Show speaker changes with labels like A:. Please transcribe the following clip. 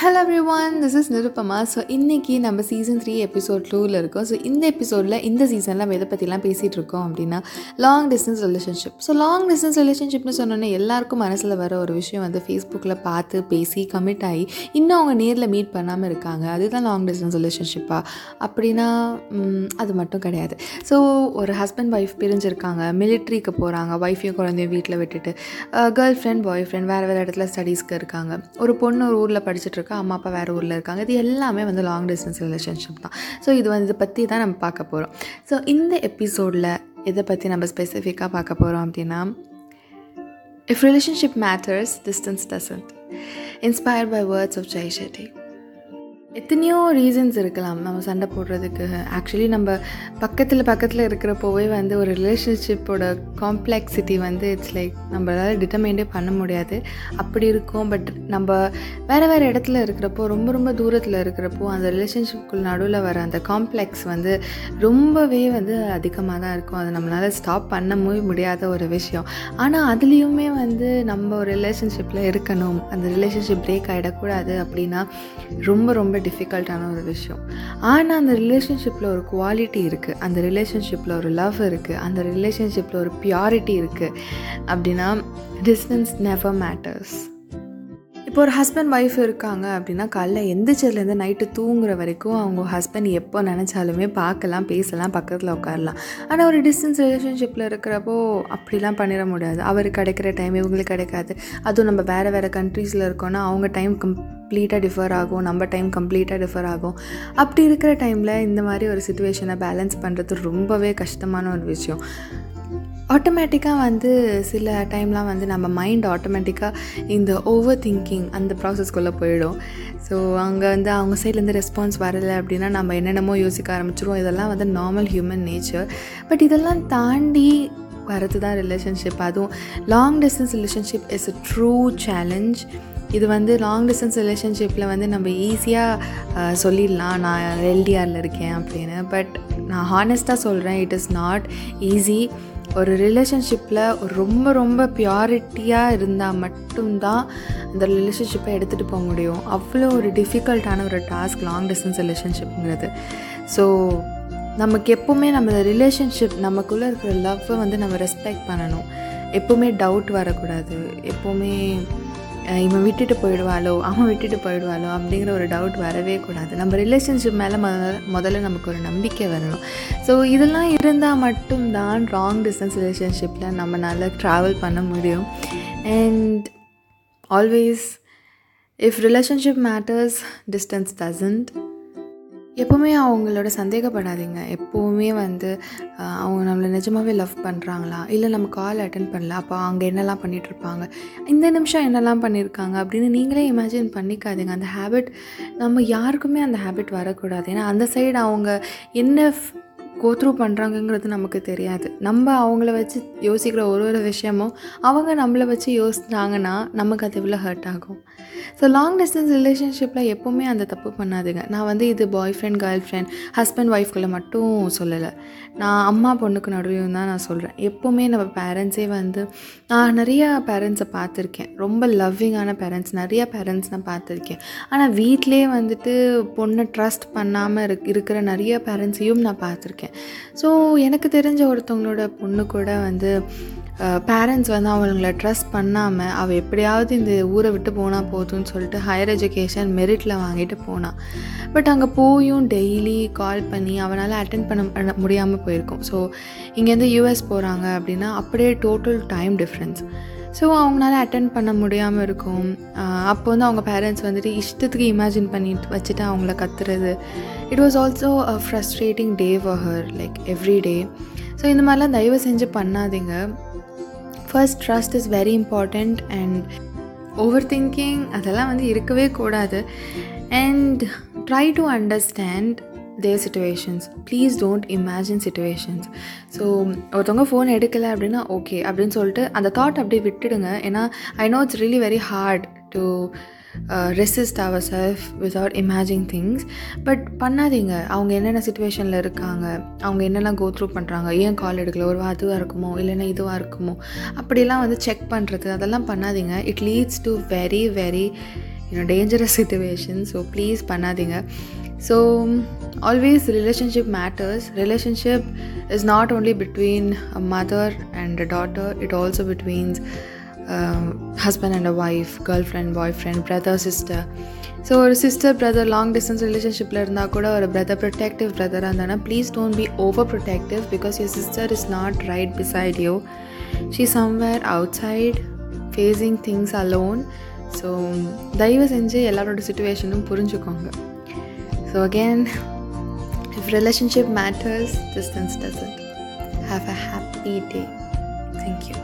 A: Hello everyone this is Nirupama so இன்றைக்கி நம்ம season three episode டூவில் இருக்கோம். ஸோ இந்த எபிசோடில் இந்த சீசனில் நம்ம எதை பற்றிலாம் பேசிகிட்டு இருக்கோம் அப்படின்னா long distance relationship so long distance ரிலேஷன்ஷிப்னு சொன்னோன்னே எல்லாருக்கும் மனசில் வர ஒரு விஷயம் வந்து ஃபேஸ்புக்கில் பார்த்து பேசி கமிட் ஆகி இன்னும் அவங்க நேரில் மீட் பண்ணாமல் இருக்காங்க. அதுதான் லாங் டிஸ்டன்ஸ் ரிலேஷன்ஷிப்பா அப்படின்னா அது மட்டும் கிடையாது. ஸோ ஒரு ஹஸ்பண்ட் ஒய்ஃப் பிரிஞ்சிருக்காங்க. மிலிட்ரிக்கு போகிறாங்க ஒய்ஃபையும் குழந்தையும் வீட்டில் விட்டுட்டு கேர்ள் ஃப்ரெண்ட் பாய் ஃப்ரெண்ட் வேறு வேறு இடத்துல ஸ்டடீஸ்க்கு இருக்காங்க. ஒரு பொண்ணு ஒரு ஊரில் படிச்சுட்டு இருக்கா அம்மா அப்பா வேறு ஊரில் இருக்காங்க. இது எல்லாமே வந்து லாங் டிஸ்டன்ஸ் ரிலேஷன்ஷிப் தான். ஸோ இது வந்து இதை பற்றி தான் நம்ம பார்க்க போகிறோம் ஸோ இந்த எபிசோடில் இதை பற்றி நம்ம ஸ்பெசிஃபிக்காக பார்க்க போகிறோம் அப்படின்னா if relationship matters distance doesn't inspired by words of Jay Shetty எத்தனையோ ரீசன்ஸ் இருக்கலாம். நம்ம சண்டை போடுறதுக்கு. ஆக்சுவலி நம்ம பக்கத்தில் பக்கத்தில் இருக்கிறப்போவே வந்து ஒரு ரிலேஷன்ஷிப்போட காம்ப்ளெக்சிட்டி வந்து இட்ஸ் லைக் நம்மளால் டிட்டர்மைண்டே பண்ண முடியாது. அப்படி இருக்கும். பட் நம்ம வேறு வேறு இடத்துல இருக்கிறப்போ ரொம்ப ரொம்ப தூரத்தில் இருக்கிறப்போ அந்த ரிலேஷன்ஷிப்புக்குள் நடுவில் வர அந்த காம்ப்ளெக்ஸ் வந்து ரொம்பவே வந்து அதிகமாக தான் இருக்கும். அது நம்மளால் ஸ்டாப் பண்ணவே முடியாத ஒரு விஷயம். ஆனால் அதுலேயுமே வந்து நம்ம ஒரு ரிலேஷன்ஷிப்பில் இருக்கணும். அந்த ரிலேஷன்ஷிப் பிரேக் ஆகிடக்கூடாது அப்படின்னா ரொம்ப ரொம்ப டிஃபிகல்ட்டான ஒரு விஷயம். ஆனால் அந்த ரிலேஷன்ஷிப்பில் ஒரு குவாலிட்டி இருக்குது அந்த ரிலேஷன்ஷிப்பில் ஒரு லவ் இருக்குது அந்த ரிலேஷன்ஷிப்பில் ஒரு பியாரிட்டி இருக்குது அப்படின்னா டிஸ்டன்ஸ் நெவர் மேட்டர்ஸ் இப்போ ஒரு ஹஸ்பண்ட் ஒய்ஃப் இருக்காங்க அப்படின்னா காலைல எந்திரிச்சதுலேருந்து நைட்டு தூங்குற வரைக்கும் அவங்க ஹஸ்பண்ட் எப்போ நினச்சாலுமே பார்க்கலாம் பேசலாம் பக்கத்தில் உட்காரலாம். ஆனால் ஒரு டிஸ்டன்ஸ் ரிலேஷன்ஷிப்பில் இருக்கிறப்போ அப்படிலாம் பண்ணிட முடியாது. அவருக்கு கிடைக்கிற டைம் இவங்களுக்கு கிடைக்காது. அதுவும் நம்ம வேறு வேறு கண்ட்ரீஸில் இருக்கோன்னா அவங்க டைம் கம்ப்ளீட்டாக டிஃபர் ஆகும் நம்ம டைம் கம்ப்ளீட்டாக டிஃபர் ஆகும். அப்படி இருக்கிற டைமில் இந்த மாதிரி ஒரு சுச்சுவேஷனை பேலன்ஸ் பண்ணுறது ரொம்பவே கஷ்டமான ஒரு விஷயம். ஆட்டோமேட்டிக்காக வந்து சில டைம்லாம் வந்து நம்ம மைண்ட் ஆட்டோமேட்டிக்காக இந்த ஓவர் திங்கிங் அந்த ப்ராசஸ்க்குள்ளே போயிடும். ஸோ அங்கே வந்து அவங்க சைட்லேருந்து ரெஸ்பான்ஸ் வரலை அப்படின்னா நம்ம என்னென்னமோ யோசிக்க ஆரம்பிச்சிருவோம். இதெல்லாம் வந்து நார்மல் ஹியூமன் நேச்சர் பட் இதெல்லாம் தாண்டி வரது தான் ரிலேஷன்ஷிப் அதுவும் long distance relationship is a true challenge இது வந்து லாங் டிஸ்டன்ஸ் ரிலேஷன்ஷிப்பில் வந்து நம்ம ஈஸியாக சொல்லிடலாம். நான் எல்டிஆரில் இருக்கேன் அப்படின்னு. பட் நான் ஹானஸ்ட்டாக சொல்கிறேன் இட் இஸ் நாட் ஈஸி ஒரு ரிலேஷன்ஷிப்பில் ஒரு ரொம்ப ரொம்ப பியாரிட்டியாக இருந்தால் மட்டும்தான் அந்த ரிலேஷன்ஷிப்பை எடுத்துகிட்டு போக முடியும். அவ்வளோ ஒரு டிஃபிகல்ட்டான ஒரு டாஸ்க் லாங் டிஸ்டன்ஸ் ரிலேஷன்ஷிப்புங்கிறது ஸோ நமக்கு எப்போவுமே நம்ம ரிலேஷன்ஷிப் நமக்குள்ளே இருக்கிற லவ்வை வந்து நம்ம ரெஸ்பெக்ட் பண்ணணும். எப்போவுமே டவுட் வரக்கூடாது. எப்போவுமே இவன் விட்டுட்டு போயிடுவாளோ அவன் விட்டுட்டு போயிடுவாளோ அப்படிங்கிற ஒரு டவுட் வரவே கூடாது. நம்ம ரிலேஷன்ஷிப் மேலே முதல்ல முதல்ல நமக்கு ஒரு நம்பிக்கை வரணும். ஸோ இதெல்லாம் இருந்தால் மட்டும்தான் ராங் டிஸ்டன்ஸ் ரிலேஷன்ஷிப்பில் நம்மளால் ட்ராவல் பண்ண முடியும். And always if relationship matters distance doesn't எப்போவுமே அவங்களோட சந்தேகப்படாதீங்க. எப்போவுமே வந்து அவங்க நம்மளை நிஜமாகவே லவ் பண்ணுறாங்களா இல்லை நம்ம கால் அட்டன் பண்ணல அப்போ அங்கே என்னெல்லாம் பண்ணிகிட்ருப்பாங்க இந்த நிமிஷம் என்னெல்லாம் பண்ணியிருக்காங்க அப்படின்னு நீங்களே இமேஜின் பண்ணிக்காதீங்க. அந்த ஹேபிட் நம்ம யாருக்குமே அந்த ஹேபிட் வரக்கூடாது. ஏன்னா அந்த சைடு அவங்க என்ன கோத்ரூ பண்ணுறாங்கங்கிறது நமக்கு தெரியாது. நம்ம அவங்கள வச்சு யோசிக்கிற ஒரு ஒரு விஷயமும் அவங்க நம்மளை வச்சு யோசித்தாங்கன்னா நமக்கு அது எவ்வளோ ஹர்ட் ஆகும். ஸோ லாங் டிஸ்டன்ஸ் ரிலேஷன்ஷிப்பில் எப்போவுமே அந்த தப்பு பண்ணாதுங்க. நான் வந்து இது boy friend girl friend husband ஒய்ஃப்குள்ளே மட்டும் சொல்லலை. நான் அம்மா பொண்ணுக்கு நடுவையும் தான் நான் சொல்கிறேன் எப்போவுமே நம்ம பேரண்ட்ஸே வந்து நான் நிறையா பேரண்ட்ஸை பார்த்துருக்கேன். ரொம்ப லவ்விங்கான பேரண்ட்ஸ் நிறையா பேரண்ட்ஸ் நான் பார்த்துருக்கேன். ஆனால் வீட்டிலே வந்துட்டு பொண்ணை ட்ரஸ்ட் பண்ணாமல் இருக் இருக்கிற நிறைய பேரண்ட்ஸையும் நான் பார்த்துருக்கேன். ஸோ எனக்கு தெரிஞ்ச ஒருத்தவங்களோட பொண்ணு கூட வந்து பேரண்ட்ஸ் வந்து அவங்கள ட்ரஸ்ட் பண்ணாமல் அவள் எப்படியாவது இந்த ஊரை விட்டு போனால் போதும்னு சொல்லிட்டு ஹையர் எஜுகேஷன் மெரிட்டில் வாங்கிட்டு போனான் பட் அங்கே போயும் டெய்லி கால் பண்ணி அவனால் அட்டன் பண்ண பண்ண முடியாமல் போயிருக்கும். ஸோ இங்கேருந்து யூஎஸ் போகிறாங்க அப்படின்னா அப்படியே டோட்டல் டைம் டிஃப்ரென்ஸ் ஸோ அவங்களால அட்டன் பண்ண முடியாமல் இருக்கும். அப்போ வந்து அவங்க பேரண்ட்ஸ் வந்துட்டு இஷ்டத்துக்கு இமேஜின் பண்ணிட்டு வச்சுட்டு அவங்கள கத்துறது. It was also a frustrating day for her like every day so இந்த மாதிரிலாம் தயவு செஞ்சு பண்ணாதீங்க. First trust is very important and over thinking அதெல்லாம் வந்து இருக்கவே கூடாது. And try to understand their situations please don't imagine situations so ஒருத்தவங்க ஃபோன் எடுக்கலை அப்படின்னா ஓகே அப்படின்னு சொல்லிட்டு அந்த தாட் அப்படியே விட்டுடுங்க. ஏன்னா I know it's really very hard to resist our self without imaging things but பண்ணாதீங்க. அவங்க என்னென்ன சுச்சுவேஷனில் இருக்காங்க அவங்க என்னெல்லாம் கோ த்ரூ பண்ணுறாங்க ஏன் கால் எடுக்கல ஒரு அதுவாக இருக்குமோ இல்லைன்னா இதுவாக இருக்குமோ அப்படிலாம் வந்து செக் பண்ணுறது அதெல்லாம் பண்ணாதீங்க. It leads to very very you know dangerous situation so please பண்ணாதீங்க. So always relationship matters relationship is not only between a mother and a daughter it also betweens husband and a wife girl friend boy friend brother sister so ஒரு sister brother long distance ரிலேஷன்ஷிப்பில் இருந்தால் கூட ஒரு brother protective பிரதராக இருந்தானா please don't be over protective because your sister is not right beside you she somewhere outside facing things alone so தயவு செஞ்சு எல்லாரோட சுச்சுவேஷனும் புரிஞ்சுக்கோங்க. So again if relationship matters distance doesn't have a happy day thank you